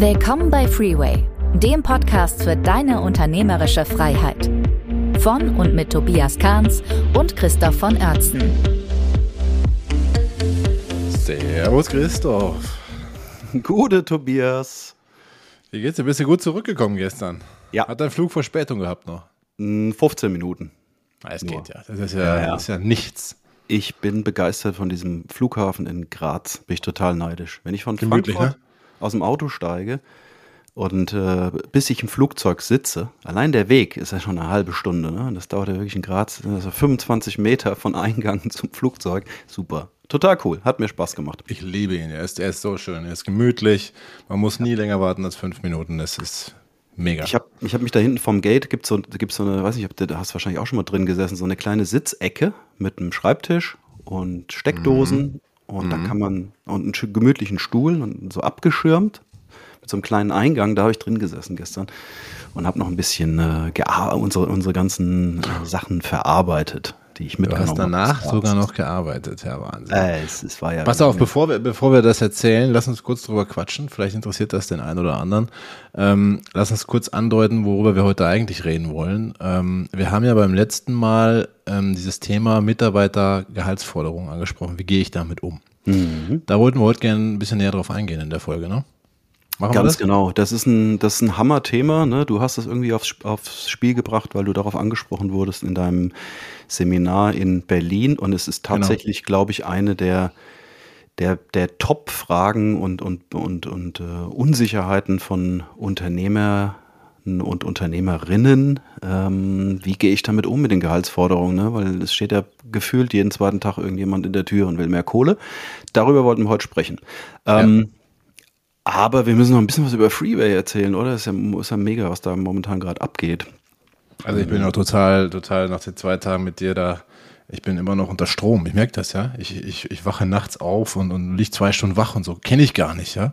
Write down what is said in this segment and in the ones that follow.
Willkommen bei Freeway, dem Podcast für deine unternehmerische Freiheit. Von und mit Tobias Kahns und Christoph von Oertzen. Servus Christoph. Gute Tobias. Wie geht's dir? Bist du gut zurückgekommen gestern? Ja. Hat dein Flug Verspätung gehabt noch? 15 Minuten. Es geht ja. Das ist ja, Ja, ja. Das ist ja nichts. Ich bin begeistert von diesem Flughafen in Graz. Bin ich total neidisch. Wenn ich von Gemütlich, Frankfurt ne? Aus dem Auto steige und äh, bis ich im Flugzeug sitze, allein der Weg ist ja schon eine halbe Stunde. Ne? Und Das dauert ja wirklich in Graz. Also 25 Meter von Eingang zum Flugzeug. Super. Total cool. Hat mir Spaß gemacht. Ich liebe ihn. Er ist, er ist so schön. Er ist gemütlich. Man muss nie länger warten als fünf Minuten. Das ist mega. Ich habe ich hab mich da hinten vom Gate, gibt so, gibt's so eine, weiß nicht, du, da hast wahrscheinlich auch schon mal drin gesessen, so eine kleine Sitzecke mit einem Schreibtisch und Steckdosen und da kann man, und einen gemütlichen Stuhl und so abgeschirmt mit so einem kleinen Eingang, da habe ich drin gesessen gestern und habe noch ein bisschen äh, unsere, unsere ganzen äh, Sachen verarbeitet, die ich du mitgenommen hast danach habe. sogar noch gearbeitet. Ja, Wahnsinn. Äh, es, es war ja Pass auf, bevor wir, bevor wir das erzählen, lass uns kurz drüber quatschen. Vielleicht interessiert das den einen oder anderen. Ähm, lass uns kurz andeuten, worüber wir heute eigentlich reden wollen. Ähm, wir haben ja beim letzten Mal ähm, dieses Thema Mitarbeitergehaltsforderung angesprochen. Wie gehe ich damit um? Mhm. Da wollten wir heute gerne ein bisschen näher drauf eingehen in der Folge, ne? Machen Ganz das? genau. Das ist ein, das ist ein Hammer-Thema. Ne? Du hast das irgendwie aufs, aufs Spiel gebracht, weil du darauf angesprochen wurdest in deinem Seminar in Berlin. Und es ist Genau. tatsächlich, glaube ich, eine der, der, der Top-Fragen und, und, und, und äh, Unsicherheiten von Unternehmern und Unternehmerinnen. Ähm, wie gehe ich damit um mit den Gehaltsforderungen? Ne? Weil es steht ja gefühlt jeden zweiten Tag irgendjemand in der Tür und will mehr Kohle. Darüber wollten wir heute sprechen. Ähm, aber wir müssen noch ein bisschen was über Freeway erzählen, oder? Ist ja, ist ja mega, was da momentan gerade abgeht. Also ich bin auch total, total nach den zwei Tagen mit dir da. Ich bin immer noch unter Strom. Ich merke das, ja. Ich, ich, ich wache nachts auf und, und liege zwei Stunden wach und so. Kenne ich gar nicht, ja.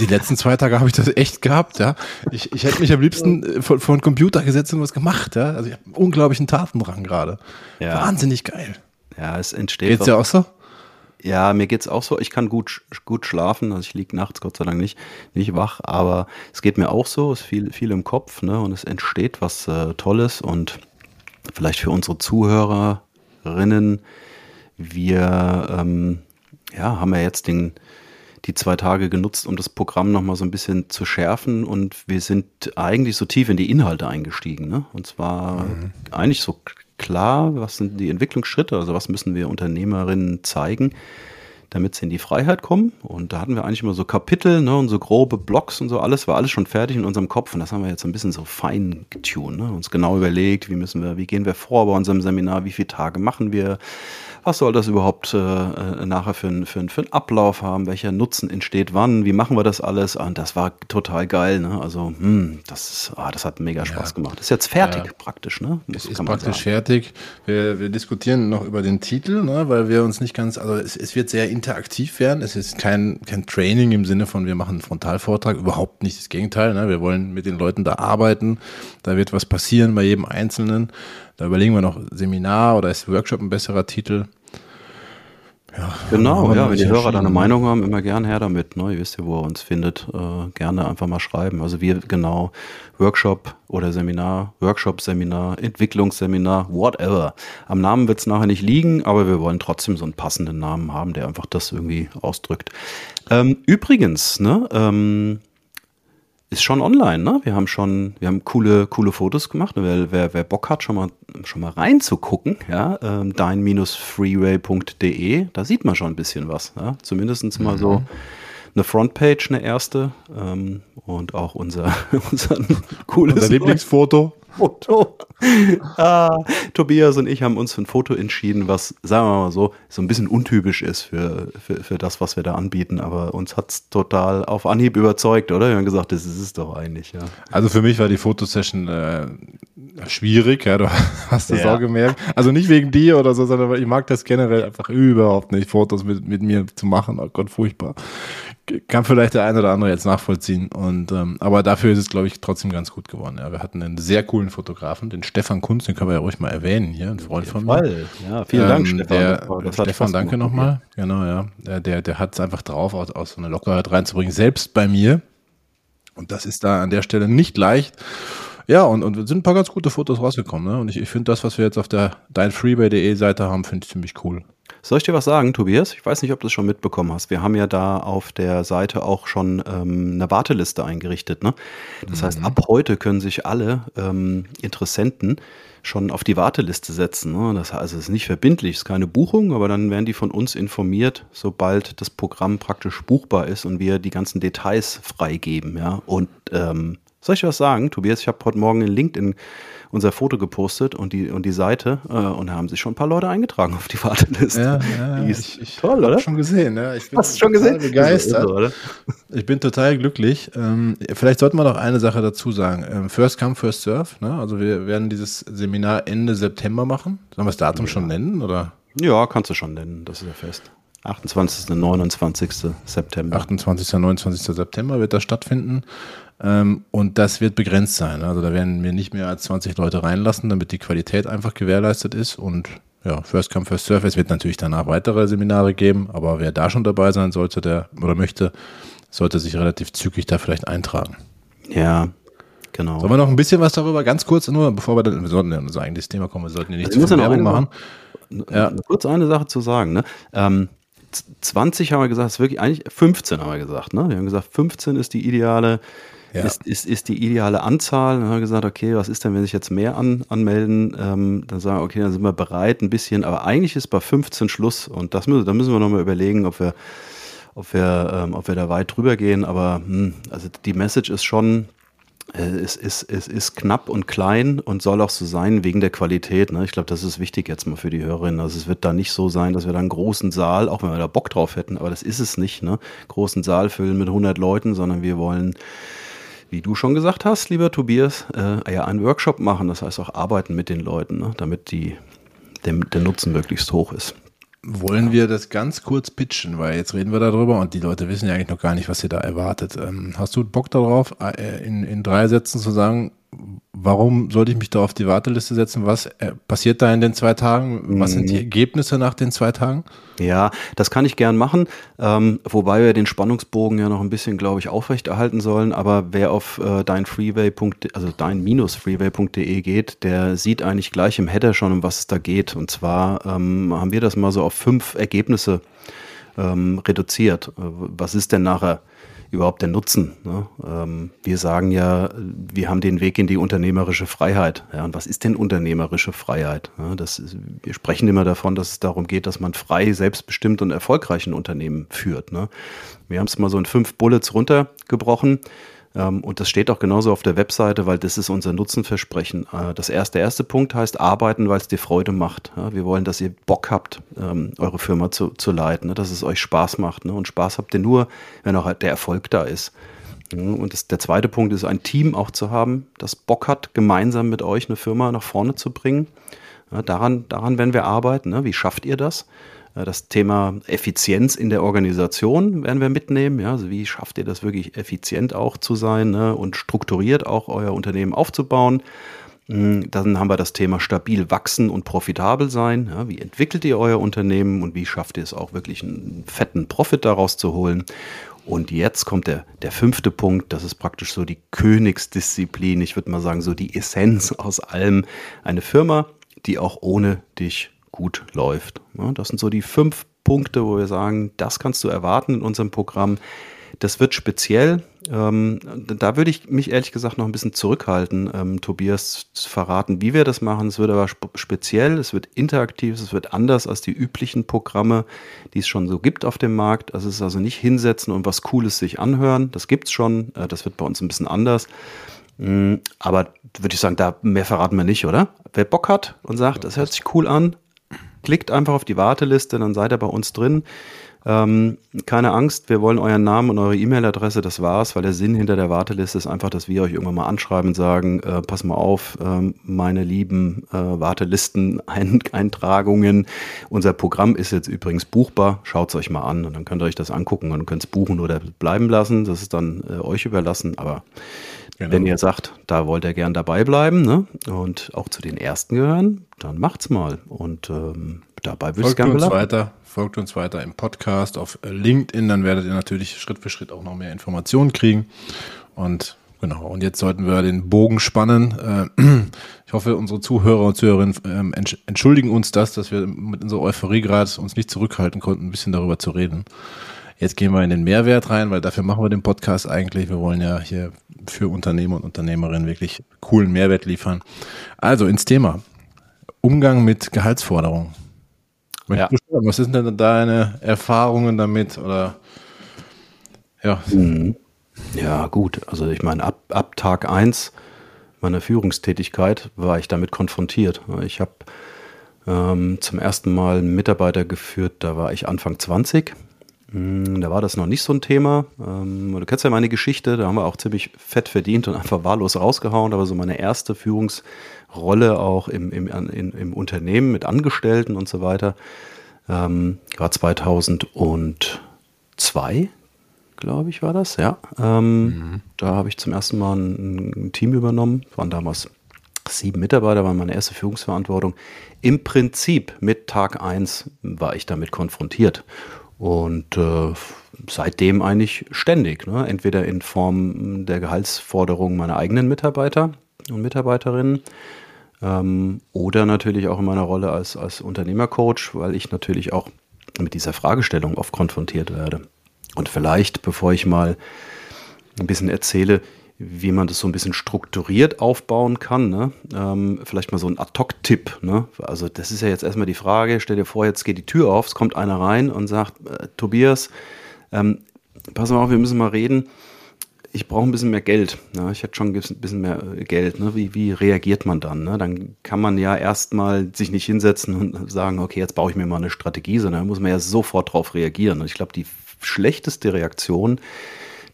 Die letzten zwei Tage habe ich das echt gehabt, ja. Ich, ich hätte mich am liebsten äh, vor, vor den Computer gesetzt und was gemacht, ja. Also ich habe einen unglaublichen Tatendrang gerade. Ja. Wahnsinnig geil. Ja, es entsteht. Geht's dir auch so? Ja, mir geht's auch so. Ich kann gut, gut schlafen. Also ich liege nachts Gott sei Dank nicht, nicht wach. Aber es geht mir auch so. Es ist viel, viel im Kopf, ne? Und es entsteht was äh, Tolles. Und vielleicht für unsere Zuhörerinnen, wir ähm, ja, haben ja jetzt den, die zwei Tage genutzt, um das Programm nochmal so ein bisschen zu schärfen. Und wir sind eigentlich so tief in die Inhalte eingestiegen. Ne? Und zwar eigentlich so klar, was sind die Entwicklungsschritte, also was müssen wir Unternehmerinnen zeigen, damit sie in die Freiheit kommen. Und da hatten wir eigentlich immer so Kapitel ne, und so grobe Blocks und so. Alles war alles schon fertig in unserem Kopf. Und das haben wir jetzt ein bisschen so fein getunt. Ne? Uns genau überlegt, wie müssen wir, wie gehen wir vor bei unserem Seminar, wie viele Tage machen wir, was soll das überhaupt äh, äh, nachher für, ein- für, ein- für einen Ablauf haben, welcher Nutzen entsteht wann, wie machen wir das alles. Und das war total geil. Ne? Also, hm, das, ist, ah, das hat mega Spaß gemacht. ist jetzt fertig Ja. praktisch. Ne? Es Muss- ist praktisch sagen. fertig. Wir, wir diskutieren noch über den Titel, ne, weil wir uns nicht ganz, also es, es wird sehr interaktiv werden. Es ist kein, kein Training im Sinne von, wir machen einen Frontalvortrag, überhaupt nicht das Gegenteil. Ne. Wir wollen mit den Leuten da arbeiten. Da wird was passieren bei jedem Einzelnen. Da überlegen wir noch Seminar oder ist Workshop ein besserer Titel. Ja, Genau, ja, wenn die Hörer da eine. Meinung haben, immer gern her damit. Ne? Ihr wisst ja, wo ihr uns findet. Äh, gerne einfach mal schreiben. Also wir genau Workshop oder Seminar, Workshop, Seminar, Entwicklungsseminar, whatever. Am Namen wird es nachher nicht liegen, aber wir wollen trotzdem so einen passenden Namen haben, der einfach das irgendwie ausdrückt. Ähm, übrigens, ne, ähm, ist schon online, ne? Wir haben schon, wir haben coole, coole Fotos gemacht. Wer, wer, wer Bock hat, schon mal, schon mal reinzugucken, ja, ähm, dein-freeway.de, da sieht man schon ein bisschen was, ja? Zumindest mal so eine Frontpage, eine erste, ähm, und auch unser, unser cooles Unser Lieblingsfoto. Foto. ah, Tobias und ich haben uns für ein Foto entschieden, was, sagen wir mal so, so ein bisschen untypisch ist für, für, für das, was wir da anbieten. Aber uns hat's total auf Anhieb überzeugt, oder? Wir haben gesagt, das ist es doch eigentlich, ja. Also für mich war die Fotosession äh, schwierig, ja, du hast das Ja. auch gemerkt. Also nicht wegen dir oder so, sondern weil ich mag das generell einfach überhaupt nicht, Fotos mit, mit mir zu machen. Oh Gott, furchtbar. Kann vielleicht der eine oder andere jetzt nachvollziehen. Und ähm, aber dafür ist es, glaube ich, trotzdem ganz gut geworden. Ja, wir hatten einen sehr coolen Fotografen, den Stefan Kunz, den können wir ja ruhig mal erwähnen hier, ein Freund von mir. Ja, vielen Dank, Ähm, Stefan. Der, Stefan, danke nochmal. Genau, ja. Der, der, der hat es einfach drauf, aus, aus so einer Lockerheit reinzubringen. Selbst bei mir, Und das ist da an der Stelle nicht leicht. Ja, und, und sind ein paar ganz gute Fotos rausgekommen. Ne? Und ich, ich finde das, was wir jetzt auf der deinfreeway.de Seite haben, finde ich ziemlich cool. Soll ich dir was sagen, Tobias? Ich weiß nicht, ob du es schon mitbekommen hast. Wir haben ja da auf der Seite auch schon ähm, eine Warteliste eingerichtet. Ne? Das mhm. heißt, ab heute können sich alle ähm, Interessenten schon auf die Warteliste setzen. Ne? Das heißt, also es ist nicht verbindlich, es ist keine Buchung, aber dann werden die von uns informiert, sobald das Programm praktisch buchbar ist und wir die ganzen Details freigeben. Ja? Und ähm, soll ich was sagen, Tobias? Ich habe heute Morgen in LinkedIn unser Foto gepostet und die, und die Seite äh, und da haben sich schon ein paar Leute eingetragen auf die Warteliste. Ja, ja, die ist ich, ich toll, oder? schon gesehen, ja. Ich bin Hast du schon gesehen? begeistert. So, ich bin total glücklich. Ähm, vielleicht sollten wir noch eine Sache dazu sagen. Ähm, first come, first serve. Ne? Also wir werden dieses Seminar Ende September machen. Sollen wir das Datum ja. schon nennen? Oder? Ja, kannst du schon nennen. Das ist ja fest. 28. und 29. September. 28. und 29. September wird das stattfinden. Ähm, und das wird begrenzt sein. Also da werden wir nicht mehr als 20 Leute reinlassen, damit die Qualität einfach gewährleistet ist. Und ja, First Come, First Serve. Es wird natürlich danach weitere Seminare geben, aber wer da schon dabei sein sollte, der oder möchte, sollte sich relativ zügig da vielleicht eintragen. Ja, genau. Sollen wir noch ein bisschen was darüber, ganz kurz nur, bevor wir dann, wir sollten ja unser eigentliches Thema kommen, wir sollten ja nicht also zu viel Werbung machen. Ja. Kurz eine Sache zu sagen, ne? Ähm, 20 haben wir gesagt, ist wirklich eigentlich 15 haben wir gesagt, ne? Wir haben gesagt, 15 ist die ideale ja. ist, ist, ist die ideale Anzahl. Dann haben wir gesagt, okay, was ist denn, wenn sich jetzt mehr an, anmelden? Ähm, dann sagen wir, okay, dann sind wir bereit ein bisschen, aber eigentlich ist bei 15 Schluss und das müssen, da müssen wir nochmal überlegen, ob wir, ob wir, ähm, ob wir da weit drüber gehen. Aber hm, also die Message ist schon, äh, es ist, es ist knapp und klein und soll auch so sein wegen der Qualität. Ne? Ich glaube, das ist wichtig jetzt mal für die Hörerinnen. Also es wird da nicht so sein, dass wir da einen großen Saal, auch wenn wir da Bock drauf hätten, aber das ist es nicht, ne? großen Saal füllen mit 100 Leuten, sondern wir wollen wie du schon gesagt hast, lieber Tobias, äh, ja, einen Workshop machen, das heißt auch arbeiten mit den Leuten, ne, damit die, der, der Nutzen möglichst hoch ist. Wollen wir das ganz kurz pitchen, weil jetzt reden wir darüber und die Leute wissen ja eigentlich noch gar nicht, was ihr da erwartet. Ähm, hast du Bock darauf, äh, in, in drei Sätzen zu sagen, warum sollte ich mich da auf die Warteliste setzen? Was äh, passiert da in den zwei Tagen? Was sind die mhm. Ergebnisse nach den zwei Tagen? Ja, das kann ich gern machen, ähm, wobei wir den Spannungsbogen ja noch ein bisschen, glaube ich, aufrechterhalten sollen. Aber wer auf äh, deinfreeway. also dein-freeway.de geht, der sieht eigentlich gleich im Header schon, um was es da geht. Und zwar ähm, haben wir das mal so auf fünf Ergebnisse ähm, reduziert. Äh, was ist denn nachher? Überhaupt der Nutzen? Ne? Ähm, wir sagen ja, wir haben den Weg in die unternehmerische Freiheit. Ja, und was ist denn unternehmerische Freiheit? Ja, das ist, wir sprechen immer davon, dass es darum geht, dass man frei, selbstbestimmt und erfolgreich ein Unternehmen führt. Ne? Wir haben es mal so in fünf Bullets runtergebrochen. Ähm, und das steht auch genauso auf der Webseite, weil das ist unser Nutzenversprechen. Äh, das erste, erste Punkt heißt arbeiten, weil es dir Freude macht. Wir wollen, dass ihr Bock habt, ähm, eure Firma zu, zu leiten, ne? dass es euch Spaß macht. Ne? Und Spaß habt ihr nur, wenn auch der Erfolg da ist. Und das, der zweite Punkt ist, ein Team auch zu haben, das Bock hat, gemeinsam mit euch eine Firma nach vorne zu bringen. daran, daran werden wir arbeiten. Ne? Wie schafft ihr das? Äh, das Thema Effizienz in der Organisation werden wir mitnehmen. Ja, also wie schafft ihr das wirklich effizient auch zu sein ne, und strukturiert auch euer Unternehmen aufzubauen? Hm, dann haben wir das Thema stabil wachsen und profitabel sein. Ja, wie entwickelt ihr euer Unternehmen und wie schafft ihr es auch wirklich einen fetten Profit daraus zu holen? Und jetzt kommt der, der fünfte Punkt, das ist praktisch so die Königsdisziplin, ich würde mal sagen, so die Essenz aus allem. Eine Firma, die auch ohne dich gut läuft. Das sind so die fünf Punkte, wo wir sagen, das kannst du erwarten in unserem Programm. Das wird speziell. Ähm, da würde ich mich ehrlich gesagt noch ein bisschen zurückhalten, ähm, Tobias zu verraten, wie wir das machen. Es wird aber speziell, es wird interaktiv, es wird anders als die üblichen Programme, die es schon so gibt auf dem Markt. Also es ist also nicht hinsetzen und was Cooles sich anhören. Das gibt es schon. Äh, das wird bei uns ein bisschen anders. Mm, aber würde ich sagen, da mehr verraten wir nicht, oder? Wer Bock hat und sagt, das hört sich cool an, Klickt einfach auf die Warteliste, dann seid ihr bei uns drin. Ähm, keine Angst, wir wollen euren Namen und eure E-Mail-Adresse, das war's, weil der Sinn hinter der Warteliste ist einfach, dass wir euch irgendwann mal anschreiben und sagen, äh, pass mal auf, äh, meine lieben äh, Wartelisten-Eintragungen. Unser Programm ist jetzt übrigens buchbar, schaut es euch mal an und dann könnt ihr euch das angucken und könnt es buchen oder bleiben lassen. Das ist dann äh, euch überlassen, aber Genau. Wenn ihr sagt, da wollt ihr gern dabei bleiben ne? und auch zu den Ersten gehören, dann macht's mal. Und ähm, dabei würde ich gerne bleiben. weiter, Folgt uns weiter im Podcast auf LinkedIn, dann werdet ihr natürlich Schritt für Schritt auch noch mehr Informationen kriegen. Und genau, und jetzt sollten wir den Bogen spannen. Äh, ich hoffe, unsere Zuhörer und Zuhörerinnen ähm, entschuldigen uns das, dass wir mit unserer Euphorie gerade uns nicht zurückhalten konnten, ein bisschen darüber zu reden. Jetzt gehen wir in den Mehrwert rein, weil dafür machen wir den Podcast eigentlich. Wir wollen ja hier für Unternehmer und Unternehmerinnen wirklich coolen Mehrwert liefern. Also ins Thema. Umgang mit Gehaltsforderungen. Ja. Was sind denn deine Erfahrungen damit? Oder ja. Mhm. Ja, gut. Also ich meine, ab, ab Tag 1 meiner Führungstätigkeit war ich damit konfrontiert. Ich habe ähm, zum ersten Mal einen Mitarbeiter geführt, da war ich Anfang 20 hm, da war das noch nicht so ein Thema. Ähm, du kennst ja meine Geschichte, da haben wir auch ziemlich fett verdient und einfach wahllos rausgehauen. Aber so meine erste Führungsrolle auch im, im, in, im Unternehmen mit Angestellten und so weiter ähm, war 2002, glaube ich, war das, ja. Ähm, mhm. Da habe ich zum ersten Mal ein, ein Team übernommen, waren damals sieben Mitarbeiter, war meine erste Führungsverantwortung. Im Prinzip mit Tag 1 war ich damit konfrontiert. Und äh, seitdem eigentlich ständig, ne? entweder in Form der Gehaltsforderung meiner eigenen Mitarbeiter und Mitarbeiterinnen ähm, oder natürlich auch in meiner Rolle als, als Unternehmercoach, weil ich natürlich auch mit dieser Fragestellung oft konfrontiert werde. Und vielleicht, bevor ich mal ein bisschen erzähle, wie man das so ein bisschen strukturiert aufbauen kann. Ne? Ähm, vielleicht mal so ein Ad-Hoc-Tipp. Ne? Also das ist ja jetzt erstmal die Frage, stell dir vor, jetzt geht die Tür auf, es kommt einer rein und sagt, äh, Tobias, ähm, pass mal auf, wir müssen mal reden. Ich brauche ein bisschen mehr Geld. Ne? Ich hätte schon ein bisschen mehr äh, Geld. Ne? Wie, wie reagiert man dann? Ne? Dann kann man ja erstmal sich nicht hinsetzen und sagen, okay, jetzt baue ich mir mal eine Strategie, sondern da muss man ja sofort drauf reagieren. Und ich glaube, die schlechteste Reaktion,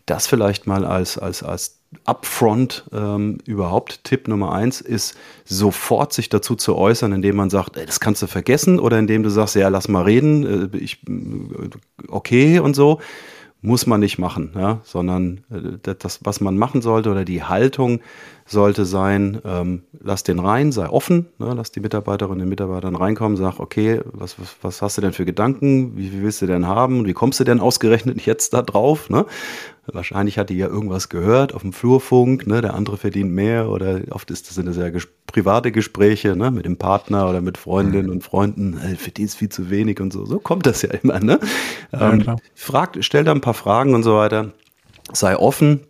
das vielleicht mal als, als, als upfront ähm, überhaupt Tipp Nummer eins ist, sofort sich dazu zu äußern, indem man sagt, ey, das kannst du vergessen oder indem du sagst, ja, lass mal reden, äh, ich, äh, okay und so. Muss man nicht machen, ja, sondern äh, das, was man machen sollte oder die Haltung sollte sein, ähm, lass den rein, sei offen, ne, lass die Mitarbeiterinnen und Mitarbeiter reinkommen, sag, okay, was, was, was hast du denn für Gedanken, wie, wie willst du denn haben, wie kommst du denn ausgerechnet jetzt da drauf, ne? Wahrscheinlich hat die ja irgendwas gehört auf dem Flurfunk, ne? der andere verdient mehr oder oft ist das sind das ja ges private Gespräche ne? mit dem Partner oder mit Freundinnen mhm. und Freunden, äh, verdienst viel zu wenig und so. So kommt das ja immer. Ne? Ja, ähm, frag, stell da ein paar Fragen und so weiter. Sei offen,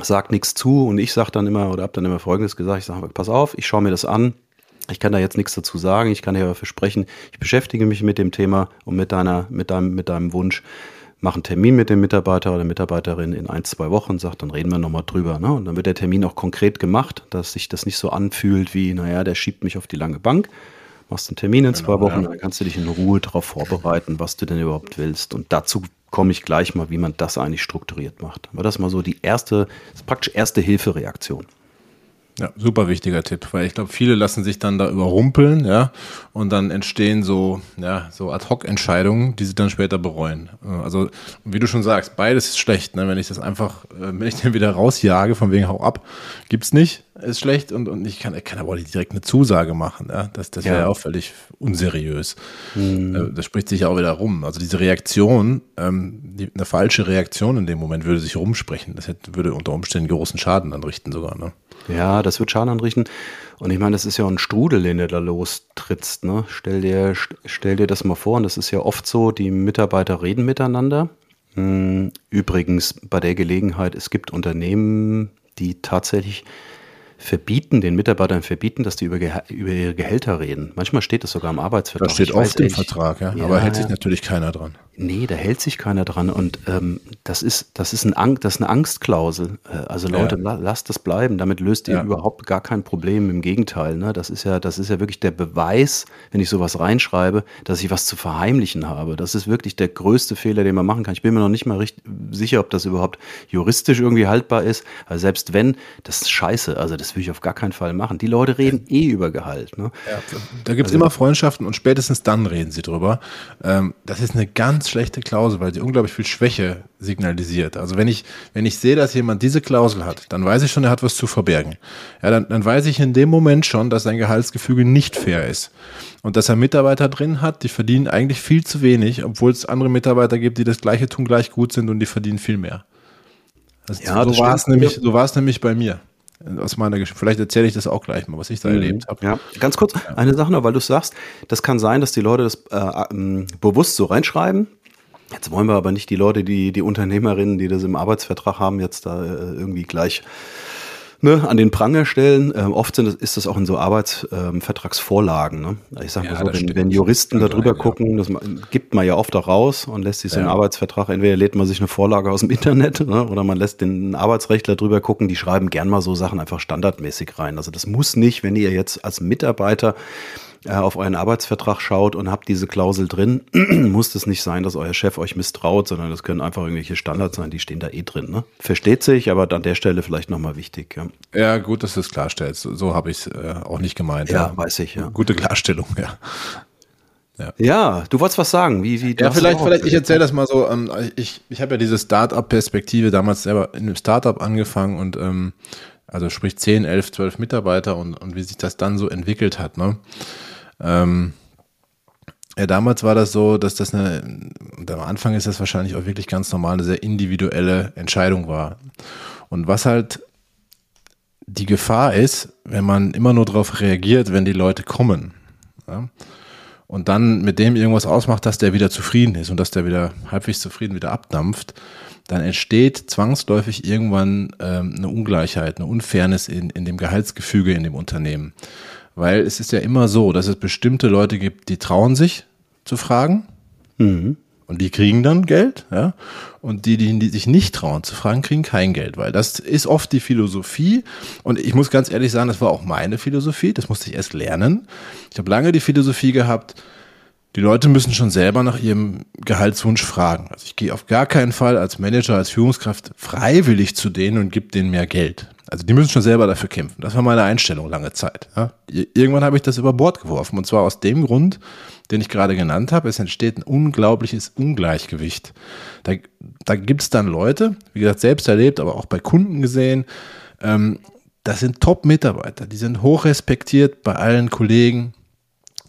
sag nichts zu und ich sag dann immer oder hab dann immer Folgendes gesagt, ich sage, pass auf, ich schaue mir das an, ich kann da jetzt nichts dazu sagen. Ich kann dir aber versprechen, ich beschäftige mich mit dem Thema und mit deiner, mit deinem, mit deinem Wunsch mache einen Termin mit dem Mitarbeiter oder Mitarbeiterin in ein, zwei Wochen, sagt, dann reden wir nochmal drüber. Ne? Und dann wird der Termin auch konkret gemacht, dass sich das nicht so anfühlt wie, naja, der schiebt mich auf die lange Bank. Machst einen Termin in genau, zwei Wochen, ja. dann kannst du dich in Ruhe darauf vorbereiten, was du denn überhaupt willst. Und dazu komme ich gleich mal, wie man das eigentlich strukturiert macht. Aber das mal so die erste, praktisch erste Hilfereaktion. Ja, super wichtiger Tipp, weil ich glaube, viele lassen sich dann da überrumpeln, ja, und dann entstehen so, ja, so Ad-Hoc-Entscheidungen, die sie dann später bereuen. Also, wie du schon sagst, beides ist schlecht, ne? Wenn ich das einfach, äh, wenn ich den wieder rausjage, von wegen hau ab, gibt's nicht, ist schlecht und, und ich kann, ich kann aber nicht direkt eine Zusage machen, ja. Das, das wäre ja. auch völlig unseriös. Mhm. Das spricht sich ja auch wieder rum. Also diese Reaktion, ähm, die, eine falsche Reaktion in dem Moment würde sich rumsprechen. Das hätte, würde unter Umständen großen Schaden anrichten sogar, ne? Ja, das wird Schaden anrichten. Und ich meine, das ist ja ein Strudel, den du da lostrittst. Ne? Stell, dir, stell dir das mal vor, und das ist ja oft so, die Mitarbeiter reden miteinander. Hm, übrigens, bei der Gelegenheit, es gibt Unternehmen, die tatsächlich verbieten, den Mitarbeitern verbieten, dass die über, über ihre Gehälter reden. Manchmal steht das sogar im Arbeitsvertrag. Das steht oft im Vertrag, ja? ja. aber hält sich natürlich keiner dran. Nee, da hält sich keiner dran. Und ähm, das, ist, das, ist ein das ist eine Angstklausel. Äh, also Leute, ja. la, lasst das bleiben. Damit löst ihr ja. überhaupt gar kein Problem. Im Gegenteil. Ne? Das, ist ja, das ist ja wirklich der Beweis, wenn ich sowas reinschreibe, dass ich was zu verheimlichen habe. Das ist wirklich der größte Fehler, den man machen kann. Ich bin mir noch nicht mal richtig sicher, ob das überhaupt juristisch irgendwie haltbar ist. Aber selbst wenn, das ist scheiße. Also das will ich auf gar keinen Fall machen. Die Leute reden eh über Gehalt. Ne? Ja, da gibt es also, immer Freundschaften und spätestens dann reden sie drüber. Ähm, das ist eine ganz schlechte Klausel, weil sie unglaublich viel Schwäche signalisiert. Also wenn ich, wenn ich sehe, dass jemand diese Klausel hat, dann weiß ich schon, er hat was zu verbergen. Ja, dann, dann weiß ich in dem Moment schon, dass sein Gehaltsgefüge nicht fair ist. Und dass er Mitarbeiter drin hat, die verdienen eigentlich viel zu wenig, obwohl es andere Mitarbeiter gibt, die das gleiche tun, gleich gut sind und die verdienen viel mehr. Also ja, so war es nämlich, so war es nämlich bei mir aus meiner Geschichte. Vielleicht erzähle ich das auch gleich mal, was ich da mhm. erlebt habe. Ja, ganz kurz, ja. eine Sache noch, weil du sagst, das kann sein, dass die Leute das äh, ähm, bewusst so reinschreiben. Jetzt wollen wir aber nicht die Leute, die, die Unternehmerinnen, die das im Arbeitsvertrag haben, jetzt da äh, irgendwie gleich ne, an den Pranger stellen. Ähm, oft sind, ist das auch in so Arbeitsvertragsvorlagen. Ähm, ne? Ich sage ja, mal so, wenn, wenn, Juristen da drüber gucken, das gibt man ja oft auch raus und lässt sich so einen Arbeitsvertrag, entweder lädt man sich eine Vorlage aus dem Internet ne, oder man lässt den Arbeitsrechtler drüber gucken, die schreiben gern mal so Sachen einfach standardmäßig rein. Also das muss nicht, wenn ihr jetzt als Mitarbeiter äh, auf euren Arbeitsvertrag schaut und habt diese Klausel drin, muss es nicht sein, dass euer Chef euch misstraut, sondern das können einfach irgendwelche Standards sein, die stehen da eh drin. Ne? Versteht sich, aber an der Stelle vielleicht nochmal wichtig. Ja. ja, gut, dass du es klarstellst. So, so habe ich es äh, auch nicht gemeint. Ja, ja, weiß ich, ja. Gute Klarstellung, ja. Ja. ja. du wolltest was sagen. Wie, wie, ja, vielleicht, vielleicht, ich erzähle das mal so. Ähm, ich ich habe ja diese Start-up-Perspektive damals selber in einem Start-up angefangen und ähm, also sprich 10, 11, 12 Mitarbeiter und, und wie sich das dann so entwickelt hat. Ne? Ähm, ja, damals war das so, dass das eine, am Anfang ist das wahrscheinlich auch wirklich ganz normal, eine sehr individuelle Entscheidung war. Und was halt die Gefahr ist, wenn man immer nur darauf reagiert, wenn die Leute kommen. Ja? Und dann mit dem irgendwas ausmacht, dass der wieder zufrieden ist und dass der wieder halbwegs zufrieden wieder abdampft, dann entsteht zwangsläufig irgendwann ähm, eine Ungleichheit, eine Unfairness in, in dem Gehaltsgefüge in dem Unternehmen. Weil es ist ja immer so, dass es bestimmte Leute gibt, die trauen sich zu fragen. Mhm. Und die kriegen dann Geld, ja. Und die, die, die sich nicht trauen zu fragen, kriegen kein Geld, weil das ist oft die Philosophie. Und ich muss ganz ehrlich sagen, das war auch meine Philosophie. Das musste ich erst lernen. Ich habe lange die Philosophie gehabt, die Leute müssen schon selber nach ihrem Gehaltswunsch fragen. Also ich gehe auf gar keinen Fall als Manager, als Führungskraft freiwillig zu denen und gebe denen mehr Geld. Also die müssen schon selber dafür kämpfen. Das war meine Einstellung lange Zeit. Ja. Irgendwann habe ich das über Bord geworfen. Und zwar aus dem Grund, den ich gerade genannt habe. Es entsteht ein unglaubliches Ungleichgewicht. Da, da gibt es dann Leute, wie gesagt, selbst erlebt, aber auch bei Kunden gesehen, ähm, das sind Top-Mitarbeiter. Die sind hoch respektiert bei allen Kollegen.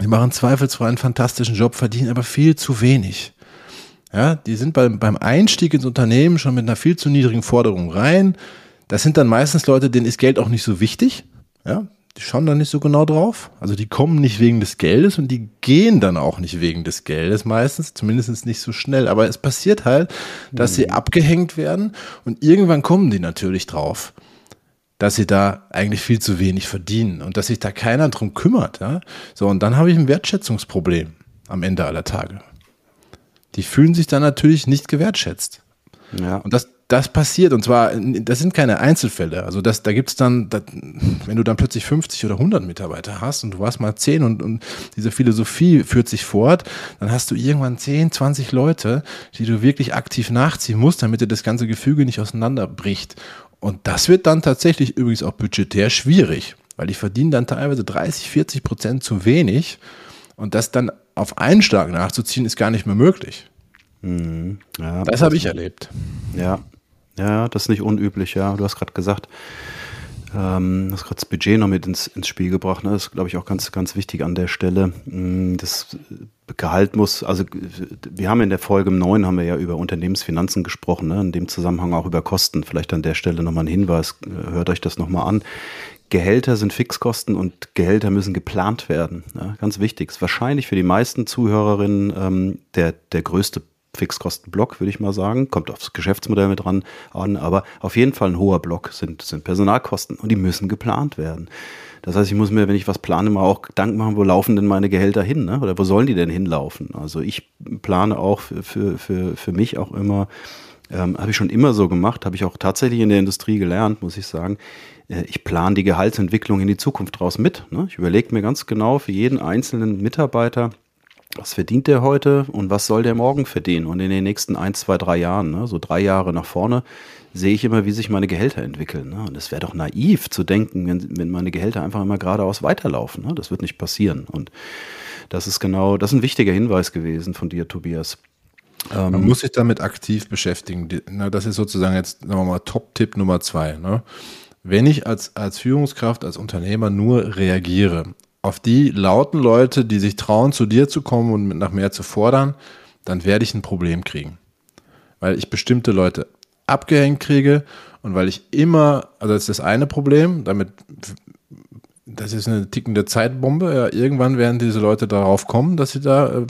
Die machen zweifelsfrei einen fantastischen Job, verdienen aber viel zu wenig. Ja, die sind beim, beim Einstieg ins Unternehmen schon mit einer viel zu niedrigen Forderung rein das sind dann meistens Leute, denen ist Geld auch nicht so wichtig. Ja, die schauen da nicht so genau drauf. Also die kommen nicht wegen des Geldes und die gehen dann auch nicht wegen des Geldes meistens, zumindest nicht so schnell. Aber es passiert halt, dass mhm. sie abgehängt werden und irgendwann kommen die natürlich drauf, dass sie da eigentlich viel zu wenig verdienen und dass sich da keiner drum kümmert. Ja? So, und dann habe ich ein Wertschätzungsproblem am Ende aller Tage. Die fühlen sich dann natürlich nicht gewertschätzt. Ja. Und das, das passiert und zwar, das sind keine Einzelfälle. Also das, da gibt es dann, das, wenn du dann plötzlich 50 oder 100 Mitarbeiter hast und du warst mal 10 und, und diese Philosophie führt sich fort, dann hast du irgendwann 10, 20 Leute, die du wirklich aktiv nachziehen musst, damit dir das ganze Gefüge nicht auseinanderbricht. Und das wird dann tatsächlich übrigens auch budgetär schwierig, weil die verdienen dann teilweise 30, 40 Prozent zu wenig und das dann auf einen Schlag nachzuziehen, ist gar nicht mehr möglich. Mhm. Ja, das habe ich erlebt. Ja, ja, das ist nicht unüblich, ja. Du hast gerade gesagt, ähm, hast gerade das Budget noch mit ins, ins Spiel gebracht. Ne? Das ist, glaube ich, auch ganz, ganz wichtig an der Stelle. Mm, das Gehalt muss, also wir haben in der Folge 9 haben wir ja über Unternehmensfinanzen gesprochen, ne? in dem Zusammenhang auch über Kosten. Vielleicht an der Stelle nochmal ein Hinweis, hört euch das nochmal an. Gehälter sind Fixkosten und Gehälter müssen geplant werden. Ja, ganz wichtig. Ist wahrscheinlich für die meisten Zuhörerinnen ähm, der, der größte Fixkostenblock, würde ich mal sagen. Kommt aufs Geschäftsmodell mit dran an, aber auf jeden Fall ein hoher Block sind, sind Personalkosten und die müssen geplant werden. Das heißt, ich muss mir, wenn ich was plane, mal auch Gedanken machen, wo laufen denn meine Gehälter hin, ne? oder wo sollen die denn hinlaufen? Also ich plane auch für, für, für, für mich auch immer, ähm, habe ich schon immer so gemacht, habe ich auch tatsächlich in der Industrie gelernt, muss ich sagen. Äh, ich plane die Gehaltsentwicklung in die Zukunft draus mit. Ne? Ich überlege mir ganz genau für jeden einzelnen Mitarbeiter, was verdient der heute und was soll der morgen verdienen? Und in den nächsten ein, zwei, drei Jahren, ne, so drei Jahre nach vorne, sehe ich immer, wie sich meine Gehälter entwickeln. Ne? Und es wäre doch naiv zu denken, wenn, wenn meine Gehälter einfach immer geradeaus weiterlaufen. Ne? Das wird nicht passieren. Und das ist genau, das ist ein wichtiger Hinweis gewesen von dir, Tobias. Man ähm, muss sich damit aktiv beschäftigen. Das ist sozusagen jetzt, sagen wir mal, Top-Tipp Nummer zwei. Ne? Wenn ich als, als Führungskraft, als Unternehmer nur reagiere auf die lauten Leute, die sich trauen, zu dir zu kommen und nach mehr zu fordern, dann werde ich ein Problem kriegen. Weil ich bestimmte Leute abgehängt kriege und weil ich immer, also das ist das eine Problem, damit, das ist eine tickende Zeitbombe. Ja, irgendwann werden diese Leute darauf kommen, dass sie da, äh,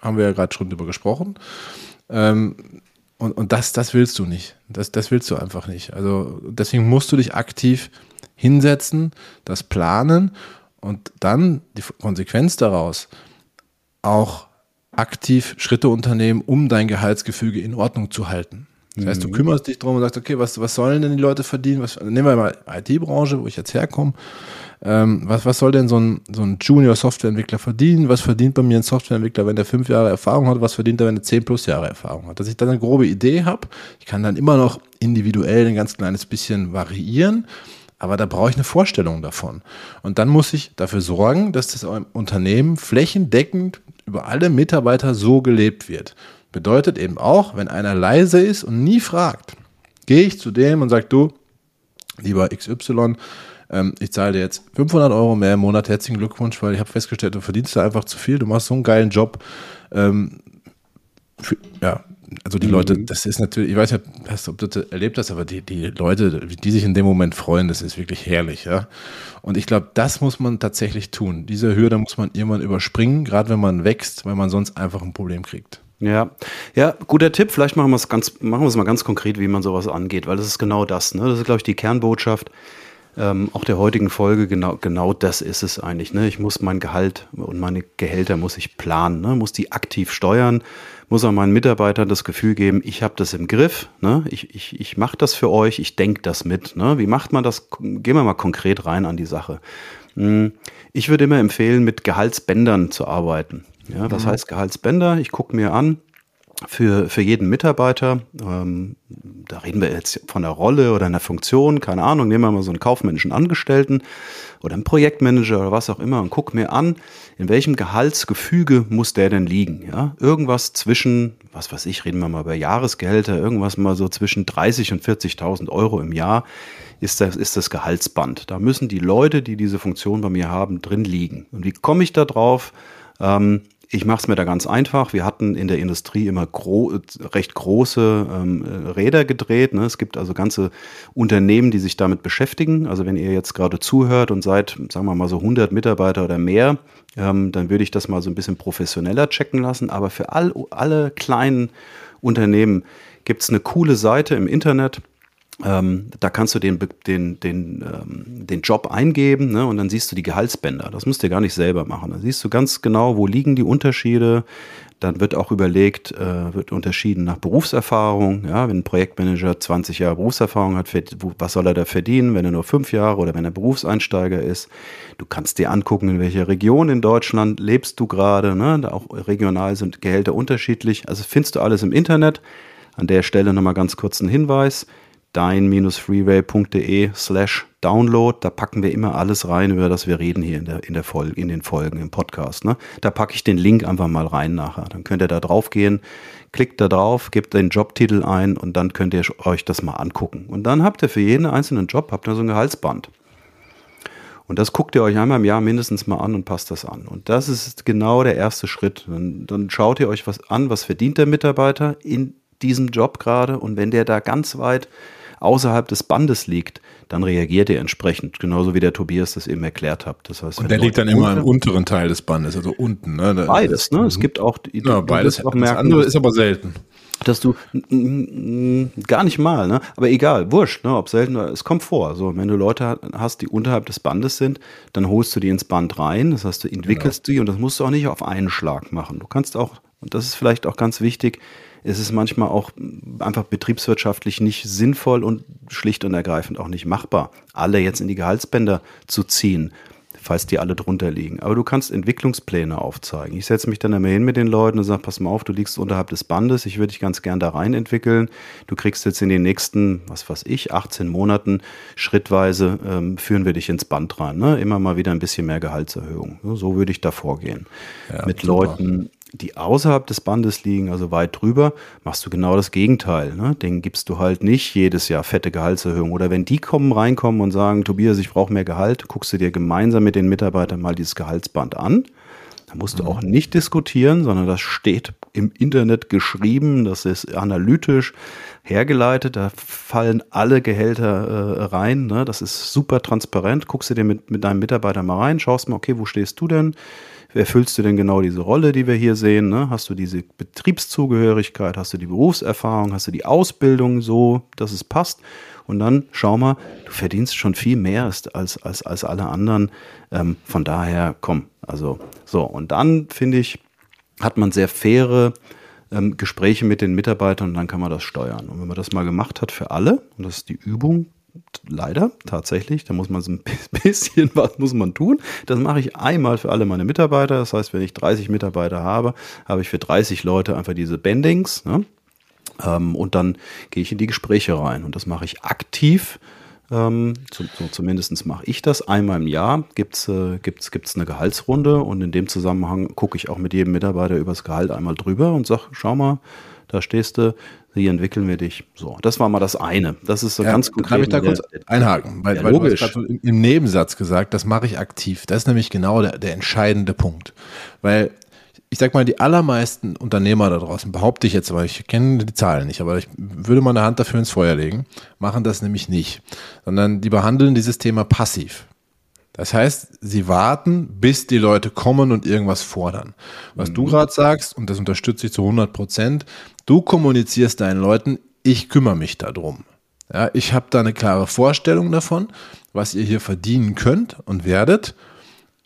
haben wir ja gerade schon drüber gesprochen. Ähm, und, und das, das willst du nicht. Das, das willst du einfach nicht. Also deswegen musst du dich aktiv hinsetzen, das planen und dann die Konsequenz daraus auch aktiv Schritte unternehmen, um dein Gehaltsgefüge in Ordnung zu halten. Das heißt, du mhm. kümmerst dich drum und sagst, okay, was, was sollen denn die Leute verdienen? Was, nehmen wir mal IT-Branche, wo ich jetzt herkomme. Ähm, was, was soll denn so ein, so ein Junior-Softwareentwickler verdienen? Was verdient bei mir ein Softwareentwickler, wenn der fünf Jahre Erfahrung hat? Was verdient er, wenn er zehn plus Jahre Erfahrung hat? Dass ich dann eine grobe Idee habe. Ich kann dann immer noch individuell ein ganz kleines bisschen variieren. Aber da brauche ich eine Vorstellung davon. Und dann muss ich dafür sorgen, dass das Unternehmen flächendeckend über alle Mitarbeiter so gelebt wird. Bedeutet eben auch, wenn einer leise ist und nie fragt, gehe ich zu dem und sage, du, lieber XY, ähm, ich zahle dir jetzt 500 Euro mehr im Monat, herzlichen Glückwunsch, weil ich habe festgestellt, du verdienst da einfach zu viel, du machst so einen geilen Job. Ähm, für, ja, also die mhm. Leute, das ist natürlich, ich weiß nicht, ob du das erlebt hast, aber die, die Leute, die sich in dem Moment freuen, das ist wirklich herrlich, ja. Und ich glaube, das muss man tatsächlich tun. Diese Hürde muss man irgendwann überspringen, gerade wenn man wächst, weil man sonst einfach ein Problem kriegt. Ja, ja, guter Tipp. Vielleicht machen wir es ganz, machen wir es mal ganz konkret, wie man sowas angeht, weil das ist genau das. Ne? Das ist, glaube ich, die Kernbotschaft ähm, auch der heutigen Folge. Genau, genau das ist es eigentlich. Ne? Ich muss mein Gehalt und meine Gehälter muss ich planen, ne? muss die aktiv steuern, muss auch meinen Mitarbeitern das Gefühl geben, ich habe das im Griff. Ne? Ich, ich, ich mache das für euch, ich denke das mit. Ne? Wie macht man das? Gehen wir mal konkret rein an die Sache. Hm, ich würde immer empfehlen, mit Gehaltsbändern zu arbeiten. Ja, was mhm. heißt Gehaltsbänder? Ich gucke mir an, für, für jeden Mitarbeiter, ähm, da reden wir jetzt von einer Rolle oder einer Funktion, keine Ahnung, nehmen wir mal so einen kaufmännischen Angestellten oder einen Projektmanager oder was auch immer und guck mir an, in welchem Gehaltsgefüge muss der denn liegen? Ja? Irgendwas zwischen, was weiß ich, reden wir mal über Jahresgehälter, irgendwas mal so zwischen 30 und 40.000 Euro im Jahr ist das, ist das Gehaltsband. Da müssen die Leute, die diese Funktion bei mir haben, drin liegen. Und wie komme ich da drauf? Ähm, ich mache es mir da ganz einfach. Wir hatten in der Industrie immer gro recht große ähm, Räder gedreht. Ne? Es gibt also ganze Unternehmen, die sich damit beschäftigen. Also wenn ihr jetzt gerade zuhört und seid, sagen wir mal so 100 Mitarbeiter oder mehr, ähm, dann würde ich das mal so ein bisschen professioneller checken lassen. Aber für all, alle kleinen Unternehmen gibt es eine coole Seite im Internet ähm, da kannst du den, den, den, ähm, den Job eingeben ne, und dann siehst du die Gehaltsbänder. Das musst du gar nicht selber machen. Da siehst du ganz genau, wo liegen die Unterschiede. Dann wird auch überlegt, äh, wird unterschieden nach Berufserfahrung. Ja, wenn ein Projektmanager 20 Jahre Berufserfahrung hat, was soll er da verdienen, wenn er nur fünf Jahre oder wenn er Berufseinsteiger ist? Du kannst dir angucken, in welcher Region in Deutschland lebst du gerade. Ne? Auch regional sind Gehälter unterschiedlich. Also findest du alles im Internet. An der Stelle nochmal ganz kurz ein Hinweis dein-freeway.de slash download. Da packen wir immer alles rein, über das wir reden hier in, der, in, der Folge, in den Folgen im Podcast. Ne? Da packe ich den Link einfach mal rein nachher. Dann könnt ihr da drauf gehen, klickt da drauf, gebt den Jobtitel ein und dann könnt ihr euch das mal angucken. Und dann habt ihr für jeden einzelnen Job habt ihr so ein Gehaltsband. Und das guckt ihr euch einmal im Jahr mindestens mal an und passt das an. Und das ist genau der erste Schritt. Dann, dann schaut ihr euch was an, was verdient der Mitarbeiter in diesem Job gerade. Und wenn der da ganz weit außerhalb des Bandes liegt, dann reagiert er entsprechend, genauso wie der Tobias das eben erklärt hat. Das heißt, und der liegt dann immer im unteren Teil des Bandes, also unten. Ne? beides, ne? Es mhm. gibt auch die, ja, beides. Auch merken, das andere ist aber selten. Dass du gar nicht mal, ne? Aber egal, wurscht, ne? Ob selten, es kommt vor. So, wenn du Leute hast, die unterhalb des Bandes sind, dann holst du die ins Band rein. Das heißt, du entwickelst genau. die und das musst du auch nicht auf einen Schlag machen. Du kannst auch, und das ist vielleicht auch ganz wichtig, ist es manchmal auch einfach betriebswirtschaftlich nicht sinnvoll und schlicht und ergreifend auch nicht machbar, alle jetzt in die Gehaltsbänder zu ziehen, falls die alle drunter liegen. Aber du kannst Entwicklungspläne aufzeigen. Ich setze mich dann immer hin mit den Leuten und sage, pass mal auf, du liegst unterhalb des Bandes, ich würde dich ganz gern da rein entwickeln. Du kriegst jetzt in den nächsten, was weiß ich, 18 Monaten schrittweise ähm, führen wir dich ins Band rein. Ne? Immer mal wieder ein bisschen mehr Gehaltserhöhung. So würde ich da vorgehen. Ja, mit super. Leuten die außerhalb des Bandes liegen, also weit drüber, machst du genau das Gegenteil. Ne? Den gibst du halt nicht jedes Jahr fette Gehaltserhöhung. Oder wenn die kommen, reinkommen und sagen, Tobias, ich brauche mehr Gehalt, guckst du dir gemeinsam mit den Mitarbeitern mal dieses Gehaltsband an. Da musst du auch nicht diskutieren, sondern das steht im Internet geschrieben, das ist analytisch, hergeleitet. Da fallen alle Gehälter äh, rein. Ne? Das ist super transparent. Guckst du dir mit, mit deinem Mitarbeiter mal rein, schaust mal, okay, wo stehst du denn? Erfüllst du denn genau diese Rolle, die wir hier sehen? Ne? Hast du diese Betriebszugehörigkeit? Hast du die Berufserfahrung? Hast du die Ausbildung so, dass es passt? Und dann schau mal, du verdienst schon viel mehr als, als, als alle anderen. Ähm, von daher, komm, also so. Und dann finde ich, hat man sehr faire ähm, Gespräche mit den Mitarbeitern und dann kann man das steuern. Und wenn man das mal gemacht hat für alle, und das ist die Übung, leider tatsächlich, da muss man so ein bisschen was muss man tun. Das mache ich einmal für alle meine Mitarbeiter. Das heißt, wenn ich 30 Mitarbeiter habe, habe ich für 30 Leute einfach diese Bendings. Ne? Ähm, und dann gehe ich in die Gespräche rein. Und das mache ich aktiv. Ähm, zumindest mache ich das. Einmal im Jahr gibt es äh, gibt's, gibt's eine Gehaltsrunde und in dem Zusammenhang gucke ich auch mit jedem Mitarbeiter über das Gehalt einmal drüber und sage, schau mal, da stehst du, hier entwickeln wir dich. So, das war mal das eine. Das ist so ja, ganz konkret. Darf ich da kurz einhaken? Weil, ja, weil logisch. du hast im Nebensatz gesagt, das mache ich aktiv. Das ist nämlich genau der, der entscheidende Punkt. Weil ich sag mal, die allermeisten Unternehmer da draußen, behaupte ich jetzt, aber ich kenne die Zahlen nicht, aber ich würde meine Hand dafür ins Feuer legen, machen das nämlich nicht, sondern die behandeln dieses Thema passiv. Das heißt, sie warten, bis die Leute kommen und irgendwas fordern. Was mhm. du gerade sagst, und das unterstütze ich zu 100 Prozent, du kommunizierst deinen Leuten, ich kümmere mich darum. Ja, ich habe da eine klare Vorstellung davon, was ihr hier verdienen könnt und werdet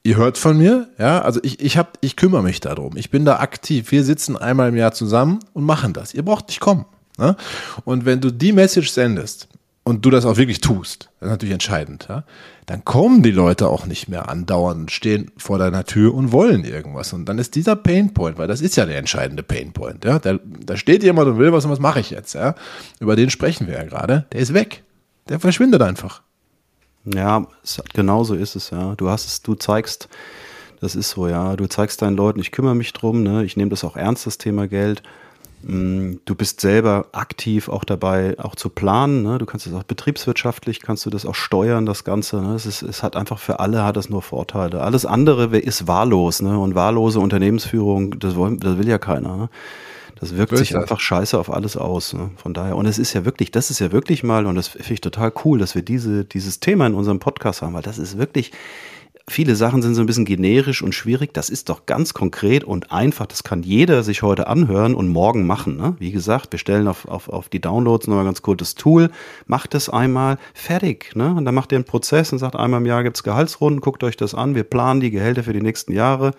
ihr hört von mir, ja, also ich, ich, hab, ich kümmere mich darum. Ich bin da aktiv. Wir sitzen einmal im Jahr zusammen und machen das. Ihr braucht nicht kommen. Ne? Und wenn du die Message sendest und du das auch wirklich tust, das ist natürlich entscheidend, ja, dann kommen die Leute auch nicht mehr andauernd stehen vor deiner Tür und wollen irgendwas. Und dann ist dieser Painpoint, weil das ist ja der entscheidende Painpoint, ja, da, da steht jemand und will was und was mache ich jetzt, ja, über den sprechen wir ja gerade, der ist weg. Der verschwindet einfach. Ja, genau so ist es, ja. Du hast es, du zeigst, das ist so, ja. Du zeigst deinen Leuten, ich kümmere mich drum, ne? Ich nehme das auch ernst, das Thema Geld. Mm, du bist selber aktiv auch dabei, auch zu planen. Ne? Du kannst es auch betriebswirtschaftlich, kannst du das auch steuern, das Ganze. Ne? Es, ist, es hat einfach für alle hat es nur Vorteile. Alles andere ist wahllos. Ne? Und wahllose Unternehmensführung, das, wollen, das will ja keiner. Ne? Das wirkt sich einfach scheiße auf alles aus. Ne? Von daher, und es ist ja wirklich, das ist ja wirklich mal, und das finde ich total cool, dass wir diese, dieses Thema in unserem Podcast haben, weil das ist wirklich, viele Sachen sind so ein bisschen generisch und schwierig. Das ist doch ganz konkret und einfach. Das kann jeder sich heute anhören und morgen machen. Ne? Wie gesagt, wir stellen auf, auf, auf die Downloads nochmal ganz kurz das Tool, macht es einmal fertig. Ne? Und dann macht ihr einen Prozess und sagt, einmal im Jahr gibt's Gehaltsrunden, guckt euch das an, wir planen die Gehälter für die nächsten Jahre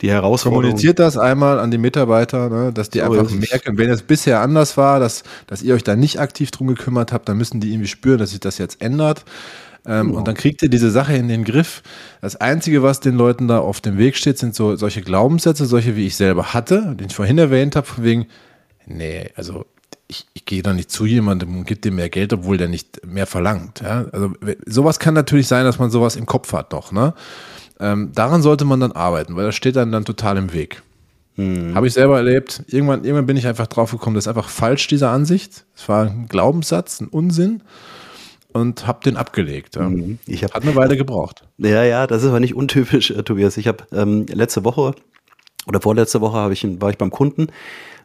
die Herausforderung. Kommuniziert das einmal an die Mitarbeiter, ne, dass die so einfach merken, wenn es bisher anders war, dass, dass ihr euch da nicht aktiv drum gekümmert habt, dann müssen die irgendwie spüren, dass sich das jetzt ändert. Ähm, genau. Und dann kriegt ihr diese Sache in den Griff. Das Einzige, was den Leuten da auf dem Weg steht, sind so solche Glaubenssätze, solche wie ich selber hatte, den ich vorhin erwähnt habe, von wegen, nee, also ich, ich gehe doch nicht zu jemandem und gebe dem mehr Geld, obwohl der nicht mehr verlangt. Ja? Also sowas kann natürlich sein, dass man sowas im Kopf hat doch. Ne? Ähm, daran sollte man dann arbeiten, weil das steht dann, dann total im Weg. Hm. Habe ich selber erlebt. Irgendwann, irgendwann bin ich einfach drauf gekommen, das ist einfach falsch, diese Ansicht. Es war ein Glaubenssatz, ein Unsinn und habe den abgelegt. Ja. Mhm. Ich hab, Hat eine Weile gebraucht. Ja, ja, das ist aber nicht untypisch, äh, Tobias. Ich habe ähm, letzte Woche oder vorletzte Woche ich, war ich beim Kunden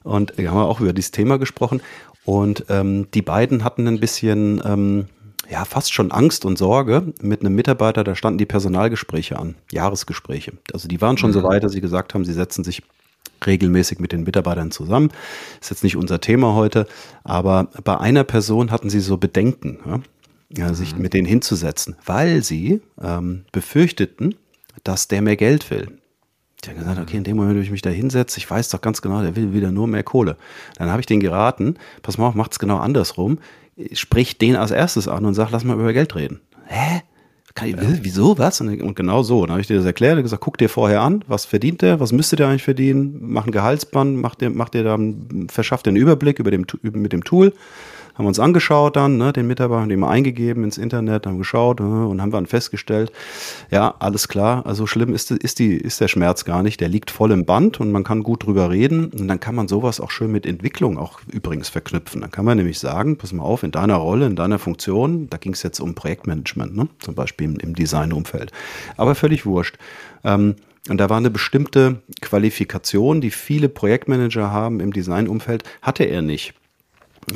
und wir haben auch über dieses Thema gesprochen. Und ähm, die beiden hatten ein bisschen ähm, ja, fast schon Angst und Sorge mit einem Mitarbeiter, da standen die Personalgespräche an, Jahresgespräche. Also die waren schon mhm. so weit, dass sie gesagt haben, sie setzen sich regelmäßig mit den Mitarbeitern zusammen. Ist jetzt nicht unser Thema heute, aber bei einer Person hatten sie so Bedenken, ja, ja sich mhm. mit denen hinzusetzen, weil sie ähm, befürchteten, dass der mehr Geld will. Die haben gesagt, okay, in dem Moment, wenn ich mich da hinsetze, ich weiß doch ganz genau, der will wieder nur mehr Kohle. Dann habe ich den geraten, pass mal auf, macht's genau andersrum sprich den als erstes an und sag, lass mal über Geld reden. Hä? Kann ich. Wieso? Was? Und genau so. Dann habe ich dir das erklärt und gesagt, guck dir vorher an, was verdient der, was müsste der eigentlich verdienen, mach einen Gehaltsband, mach dir, mach dir dann, verschafft dir einen Überblick über dem, mit dem Tool haben uns angeschaut dann, ne, den Mitarbeiter, die mal eingegeben ins Internet, haben geschaut äh, und haben dann festgestellt, ja, alles klar, also schlimm ist, ist, die, ist der Schmerz gar nicht, der liegt voll im Band und man kann gut drüber reden und dann kann man sowas auch schön mit Entwicklung auch übrigens verknüpfen. Dann kann man nämlich sagen, pass mal auf, in deiner Rolle, in deiner Funktion, da ging es jetzt um Projektmanagement, ne, zum Beispiel im, im Designumfeld, aber völlig wurscht. Ähm, und da war eine bestimmte Qualifikation, die viele Projektmanager haben im Designumfeld, hatte er nicht.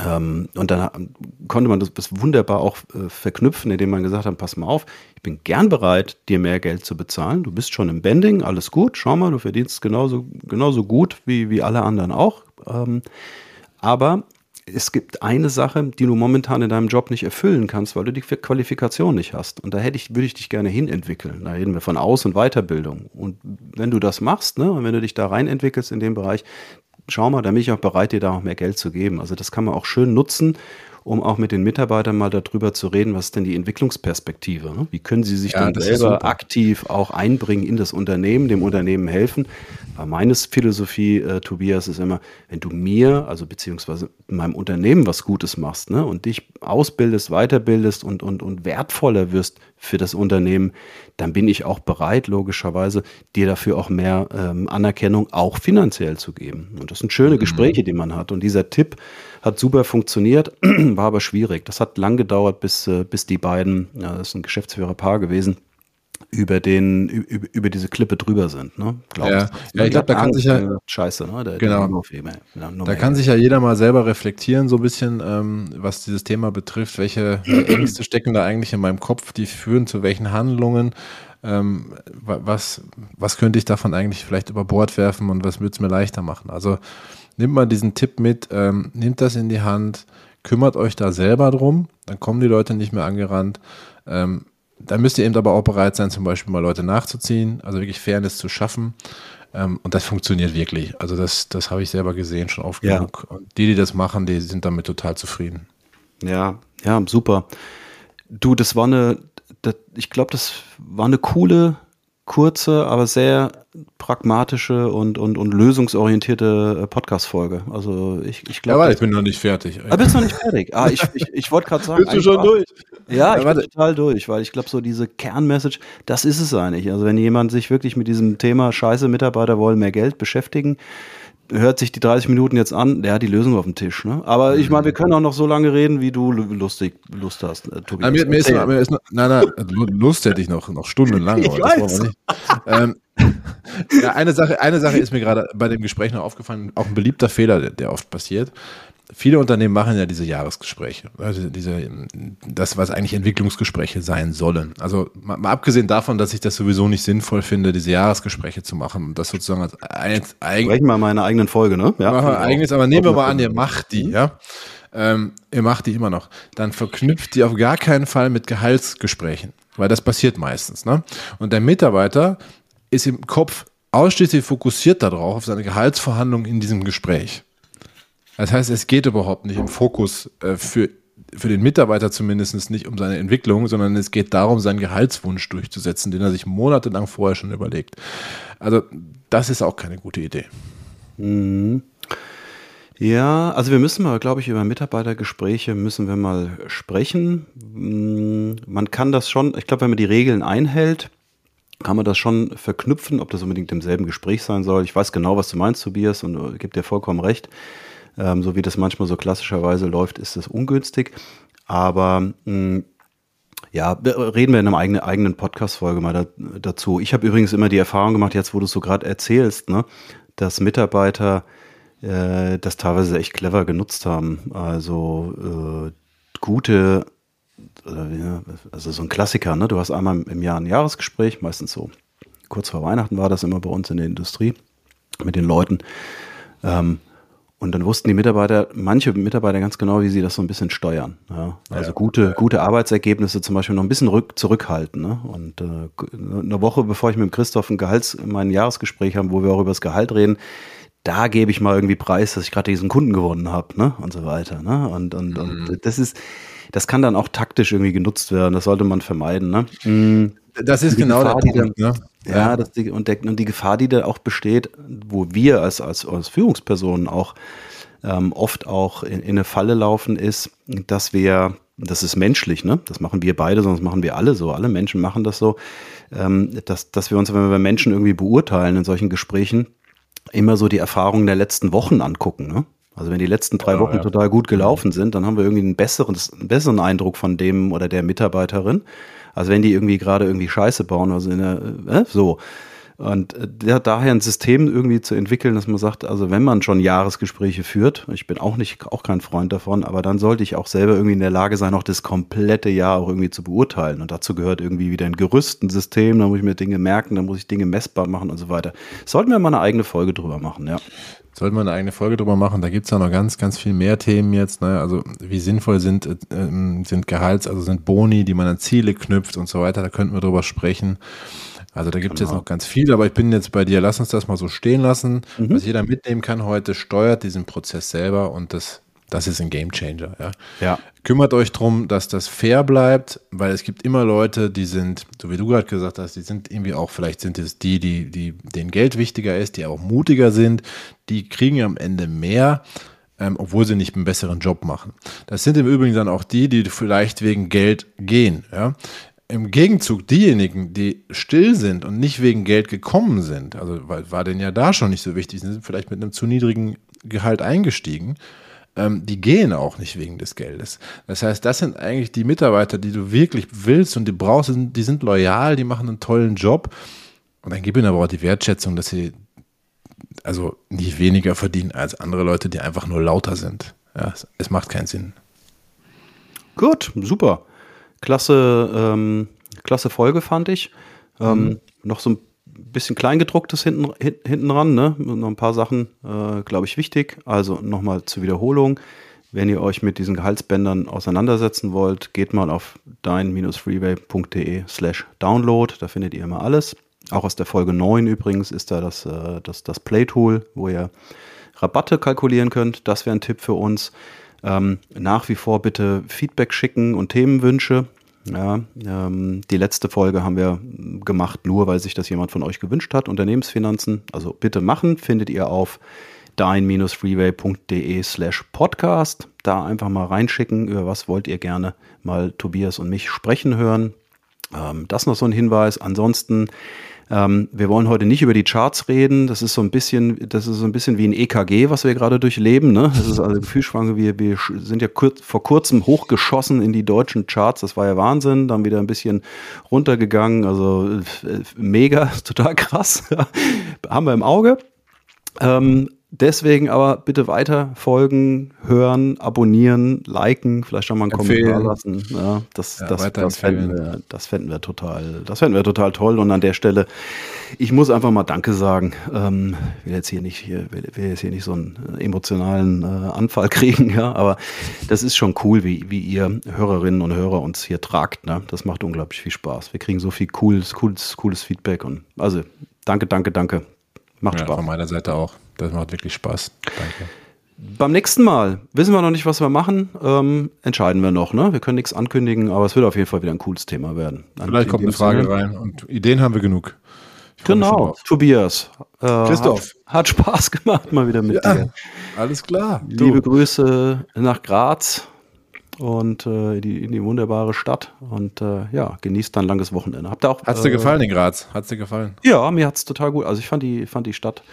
Ähm, und dann konnte man das, wunderbar auch äh, verknüpfen, indem man gesagt hat, pass mal auf, ich bin gern bereit, dir mehr Geld zu bezahlen. Du bist schon im Bending, alles gut, schau mal, du verdienst genauso, genauso gut wie, wie alle anderen auch. Ähm, aber es gibt eine Sache, die du momentan in deinem Job nicht erfüllen kannst, weil du die Qualifikation nicht hast. Und da hätte ich, würde ich dich gerne hinentwickeln. Da reden wir von Aus- und Weiterbildung. Und wenn du das machst, ne, und wenn du dich da rein entwickelst in dem Bereich, schau mal, da bin ich auch bereit, dir da auch mehr Geld zu geben. Also das kann man auch schön nutzen, um auch mit den Mitarbeitern mal darüber zu reden, was ist denn die Entwicklungsperspektive? Ne? Wie können sie sich ja, dann selber aktiv auch einbringen in das Unternehmen, dem Unternehmen helfen? Weil meine Philosophie, äh, Tobias, ist immer, wenn du mir, also beziehungsweise meinem Unternehmen was Gutes machst ne, und dich ausbildest, weiterbildest und, und, und wertvoller wirst für das Unternehmen, dann bin ich auch bereit, logischerweise, dir dafür auch mehr ähm, Anerkennung auch finanziell zu geben. Und das sind schöne mhm. Gespräche, die man hat. Und dieser Tipp hat super funktioniert, war aber schwierig. Das hat lang gedauert, bis, äh, bis die beiden, ja, das ist ein Geschäftsführerpaar gewesen, über den über, diese Klippe drüber sind, ne? Glaub ja. ja, ich glaube, da kann sich ja Scheiße, ne? Der, genau. Der ja, da kann sich ja jeder mal selber reflektieren, so ein bisschen, ähm, was dieses Thema betrifft. Welche Ängste stecken da eigentlich in meinem Kopf? Die führen zu welchen Handlungen? Ähm, was was könnte ich davon eigentlich vielleicht über Bord werfen und was würde es mir leichter machen? Also nimmt mal diesen Tipp mit, ähm, nimmt das in die Hand, kümmert euch da selber drum, dann kommen die Leute nicht mehr angerannt. Ähm, da müsst ihr eben aber auch bereit sein, zum Beispiel mal Leute nachzuziehen, also wirklich Fairness zu schaffen. Ähm, und das funktioniert wirklich. Also das, das habe ich selber gesehen, schon oft ja. genug. Und die, die das machen, die sind damit total zufrieden. Ja, ja, super. Du, das war eine, das, ich glaube, das war eine coole kurze, aber sehr pragmatische und, und, und lösungsorientierte äh, Podcast-Folge. Also ich, ich glaube. Ja, ich bin noch nicht fertig. Ah, bist du noch nicht fertig? Ah, ich, ich, ich wollte gerade sagen. Bist du schon durch? Ja, ich ja, bin total durch, weil ich glaube, so diese Kernmessage, das ist es eigentlich. Also wenn jemand sich wirklich mit diesem Thema Scheiße, Mitarbeiter wollen mehr Geld beschäftigen, hört sich die 30 Minuten jetzt an, der hat die Lösung auf dem Tisch. Ne? Aber ich meine, wir können auch noch so lange reden, wie du lustig Lust hast, äh, Tobi. Mir, mir ist, mir ist noch, nein, nein, Lust hätte ich noch, noch stundenlang. Ich weiß. Ähm, ja, eine Sache, eine Sache ist mir gerade bei dem Gespräch noch aufgefallen, auch ein beliebter Fehler, der, der oft passiert viele Unternehmen machen ja diese Jahresgespräche, also diese, das, was eigentlich Entwicklungsgespräche sein sollen. Also mal, mal, abgesehen davon, dass ich das sowieso nicht sinnvoll finde, diese Jahresgespräche zu machen und das sozusagen als eigen, Sprechen wir mal in einer eigenen Folge, ne? Ja, machen wir eigenes, aber nehmen wir mal an, ihr macht die, ja. Ähm, ihr macht die immer noch. Dann verknüpft die auf gar keinen Fall mit Gehaltsgesprächen, weil das passiert meistens, ne? Und der Mitarbeiter ist im Kopf ausschließlich fokussiert darauf, auf seine Gehaltsverhandlungen in diesem Gespräch. Das heißt, es geht überhaupt nicht im Fokus äh, für, für den Mitarbeiter zumindest nicht um seine Entwicklung, sondern es geht darum, seinen Gehaltswunsch durchzusetzen, den er sich monatelang vorher schon überlegt. Also das ist auch keine gute Idee. Mhm. Ja, also wir müssen mal, glaube ich, über Mitarbeitergespräche müssen wir mal sprechen. Mhm. Man kann das schon, ich glaube, wenn man die Regeln einhält, kann man das schon verknüpfen, ob das unbedingt im selben Gespräch sein soll. Ich weiß genau, was du meinst, Tobias, und äh, gebe dir vollkommen recht. Ähm, so wie das manchmal so klassischerweise läuft, ist das ungünstig. Aber mh, hm, ja, reden wir in einer eigenen, eigenen Podcast-Folge mal da, dazu. Ich habe übrigens immer die Erfahrung gemacht, jetzt wo du es so gerade erzählst, ne, dass Mitarbeiter äh, das teilweise echt clever genutzt haben. Also äh, gute, äh, also so ein Klassiker, ne? Du hast einmal im Jahr ein Jahresgespräch, meistens so kurz vor Weihnachten war das immer bei uns in der Industrie mit den Leuten. Ähm, und dann wussten die Mitarbeiter, manche Mitarbeiter ganz genau, wie sie das so ein bisschen steuern. Ja? Also ja. gute, gute Arbeitsergebnisse zum Beispiel noch ein bisschen rück, zurückhalten. Ne? Und äh, eine Woche bevor ich mit dem Christoph ein Gehalts, mein Jahresgespräch habe, wo wir auch über das Gehalt reden, da gebe ich mal irgendwie preis, dass ich gerade diesen Kunden gewonnen habe, ne? Und so weiter. Ne? Und, und, mhm. und das ist, das kann dann auch taktisch irgendwie genutzt werden. Das sollte man vermeiden. Ne? Mhm. Das ist genau Gefahr, der Punkt, ne? Ja, das die, und, der, und die Gefahr, die da auch besteht, wo wir als, als, als Führungspersonen auch ähm, oft auch in, in eine Falle laufen, ist, dass wir, das ist menschlich, ne? Das machen wir beide, sonst machen wir alle so. Alle Menschen machen das so, ähm, dass, dass wir uns, wenn wir Menschen irgendwie beurteilen in solchen Gesprächen, immer so die Erfahrungen der letzten Wochen angucken, ne? Also wenn die letzten drei oh, Wochen ja. total gut gelaufen sind, dann haben wir irgendwie einen besseren, einen besseren Eindruck von dem oder der Mitarbeiterin. Also wenn die irgendwie gerade irgendwie Scheiße bauen, also in der, äh, so. Und äh, daher ein System irgendwie zu entwickeln, dass man sagt, also wenn man schon Jahresgespräche führt, ich bin auch nicht, auch kein Freund davon, aber dann sollte ich auch selber irgendwie in der Lage sein, auch das komplette Jahr auch irgendwie zu beurteilen. Und dazu gehört irgendwie wieder ein Gerüst, ein System, da muss ich mir Dinge merken, da muss ich Dinge messbar machen und so weiter. Sollten wir mal eine eigene Folge drüber machen, ja. Sollten wir eine eigene Folge drüber machen, da gibt es ja noch ganz, ganz viel mehr Themen jetzt. Ne? Also wie sinnvoll sind, äh, sind Gehalts, also sind Boni, die man an Ziele knüpft und so weiter, da könnten wir drüber sprechen. Also da gibt es genau. jetzt noch ganz viel, aber ich bin jetzt bei dir. Lass uns das mal so stehen lassen. Mhm. Was jeder mitnehmen kann heute, steuert diesen Prozess selber und das, das ist ein Game Changer. Ja. ja. Kümmert euch darum, dass das fair bleibt, weil es gibt immer Leute, die sind, so wie du gerade gesagt hast, die sind irgendwie auch, vielleicht sind es die, die, die denen Geld wichtiger ist, die auch mutiger sind, die kriegen am Ende mehr. Ähm, obwohl sie nicht einen besseren Job machen. Das sind im Übrigen dann auch die, die vielleicht wegen Geld gehen. Ja? im Gegenzug diejenigen, die still sind und nicht wegen Geld gekommen sind, also war, war denen ja da schon nicht so wichtig, sind vielleicht mit einem zu niedrigen Gehalt eingestiegen, ähm, die gehen auch nicht wegen des Geldes. Das heißt, das sind eigentlich die Mitarbeiter, die du wirklich willst und die brauchst, die sind loyal, die machen einen tollen Job. Und dann gib ihnen aber auch die Wertschätzung, dass sie also nicht weniger verdienen als andere Leute, die einfach nur lauter sind. Ja, es macht keinen Sinn. Gut, super. Klasse, ähm, klasse Folge fand ich. Ähm, mhm. Noch so ein bisschen Kleingedrucktes hinten, hinten ran, ne? Noch ein paar Sachen, äh, glaube ich, wichtig. Also nochmal zur Wiederholung. Wenn ihr euch mit diesen Gehaltsbändern auseinandersetzen wollt, geht mal auf dein-freeway.de slash download. Da findet ihr immer alles. Auch aus der Folge 9 übrigens ist da das, äh, das, das Play-Tool, wo ihr Rabatte kalkulieren könnt. Das wäre ein Tipp für uns. Ähm, nach wie vor bitte Feedback schicken und Themenwünsche. Ja, ähm, die letzte Folge haben wir gemacht, nur weil sich das jemand von euch gewünscht hat. Unternehmensfinanzen, also bitte machen, findet ihr auf dein-freeway.de slash podcast. Da einfach mal reinschicken, über was wollt ihr gerne mal Tobias und mich sprechen hören. Ähm, das noch so ein Hinweis. Ansonsten ähm, wir wollen heute nicht über die Charts reden. Das ist so ein bisschen, das ist so ein bisschen wie ein EKG, was wir gerade durchleben. Ne? Das ist also Gefühlsschwange. Wir, wir sind ja kurz, vor kurzem hochgeschossen in die deutschen Charts. Das war ja Wahnsinn. Dann wieder ein bisschen runtergegangen. Also äh, mega, total krass. Haben wir im Auge. Ähm, Deswegen aber bitte weiter folgen, hören, abonnieren, liken, vielleicht schon mal einen Empfehlen. Kommentar lassen. Ja, das, ja, das, das, fänden wir, das fänden wir total, das fänden wir total toll. Und an der Stelle, ich muss einfach mal Danke sagen. Ähm, will jetzt hier nicht, hier, will, will jetzt hier nicht so einen emotionalen äh, Anfall kriegen, ja, aber das ist schon cool, wie, wie ihr Hörerinnen und Hörer uns hier tragt. Ne? Das macht unglaublich viel Spaß. Wir kriegen so viel cooles, cooles, cooles Feedback und also danke, danke, danke. Macht ja, Spaß. Von meiner Seite auch. Das macht wirklich Spaß. Danke. Beim nächsten Mal wissen wir noch nicht, was wir machen. Ähm, entscheiden wir noch. Ne? Wir können nichts ankündigen, aber es wird auf jeden Fall wieder ein cooles Thema werden. Vielleicht kommt eine Frage Sinne. rein und Ideen haben wir genug. Genau, Tobias. Äh, Christoph. Hat, hat, Spaß gemacht mal wieder mit ja, dir. Alles klar. Liebe du. Grüße nach Graz und äh, in, die, in die wunderbare Stadt und äh, ja, genießt dann langes Wochenende. Habt ihr auch? Hat's dir äh, gefallen in Graz? Hat's dir gefallen? Ja, mir hat's total gut. Also ich fand die, fand die Stadt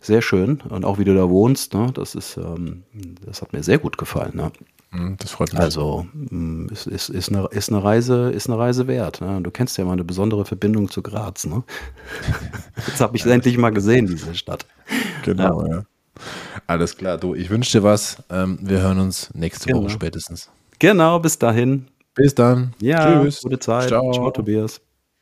sehr schön und auch wie du da wohnst, ne, das ist, ähm, das hat mir sehr gut gefallen. Ne? Hm, das freut mich. Also hm, ist, ist, ist, eine, ist, eine, Reise, ist eine Reise wert. Ne? Du kennst ja mal eine besondere Verbindung zu Graz. Ne? Jetzt habe ich es endlich mal gesehen, diese Stadt. Genau, ja. ja. Alles klar, du, ich wünsche dir was. Ähm, wir hören uns nächste genau. Woche spätestens. Genau, bis dahin. Bis dann. Ja, Tschüss. Gute Zeit. Ciao, Ciao Tobias.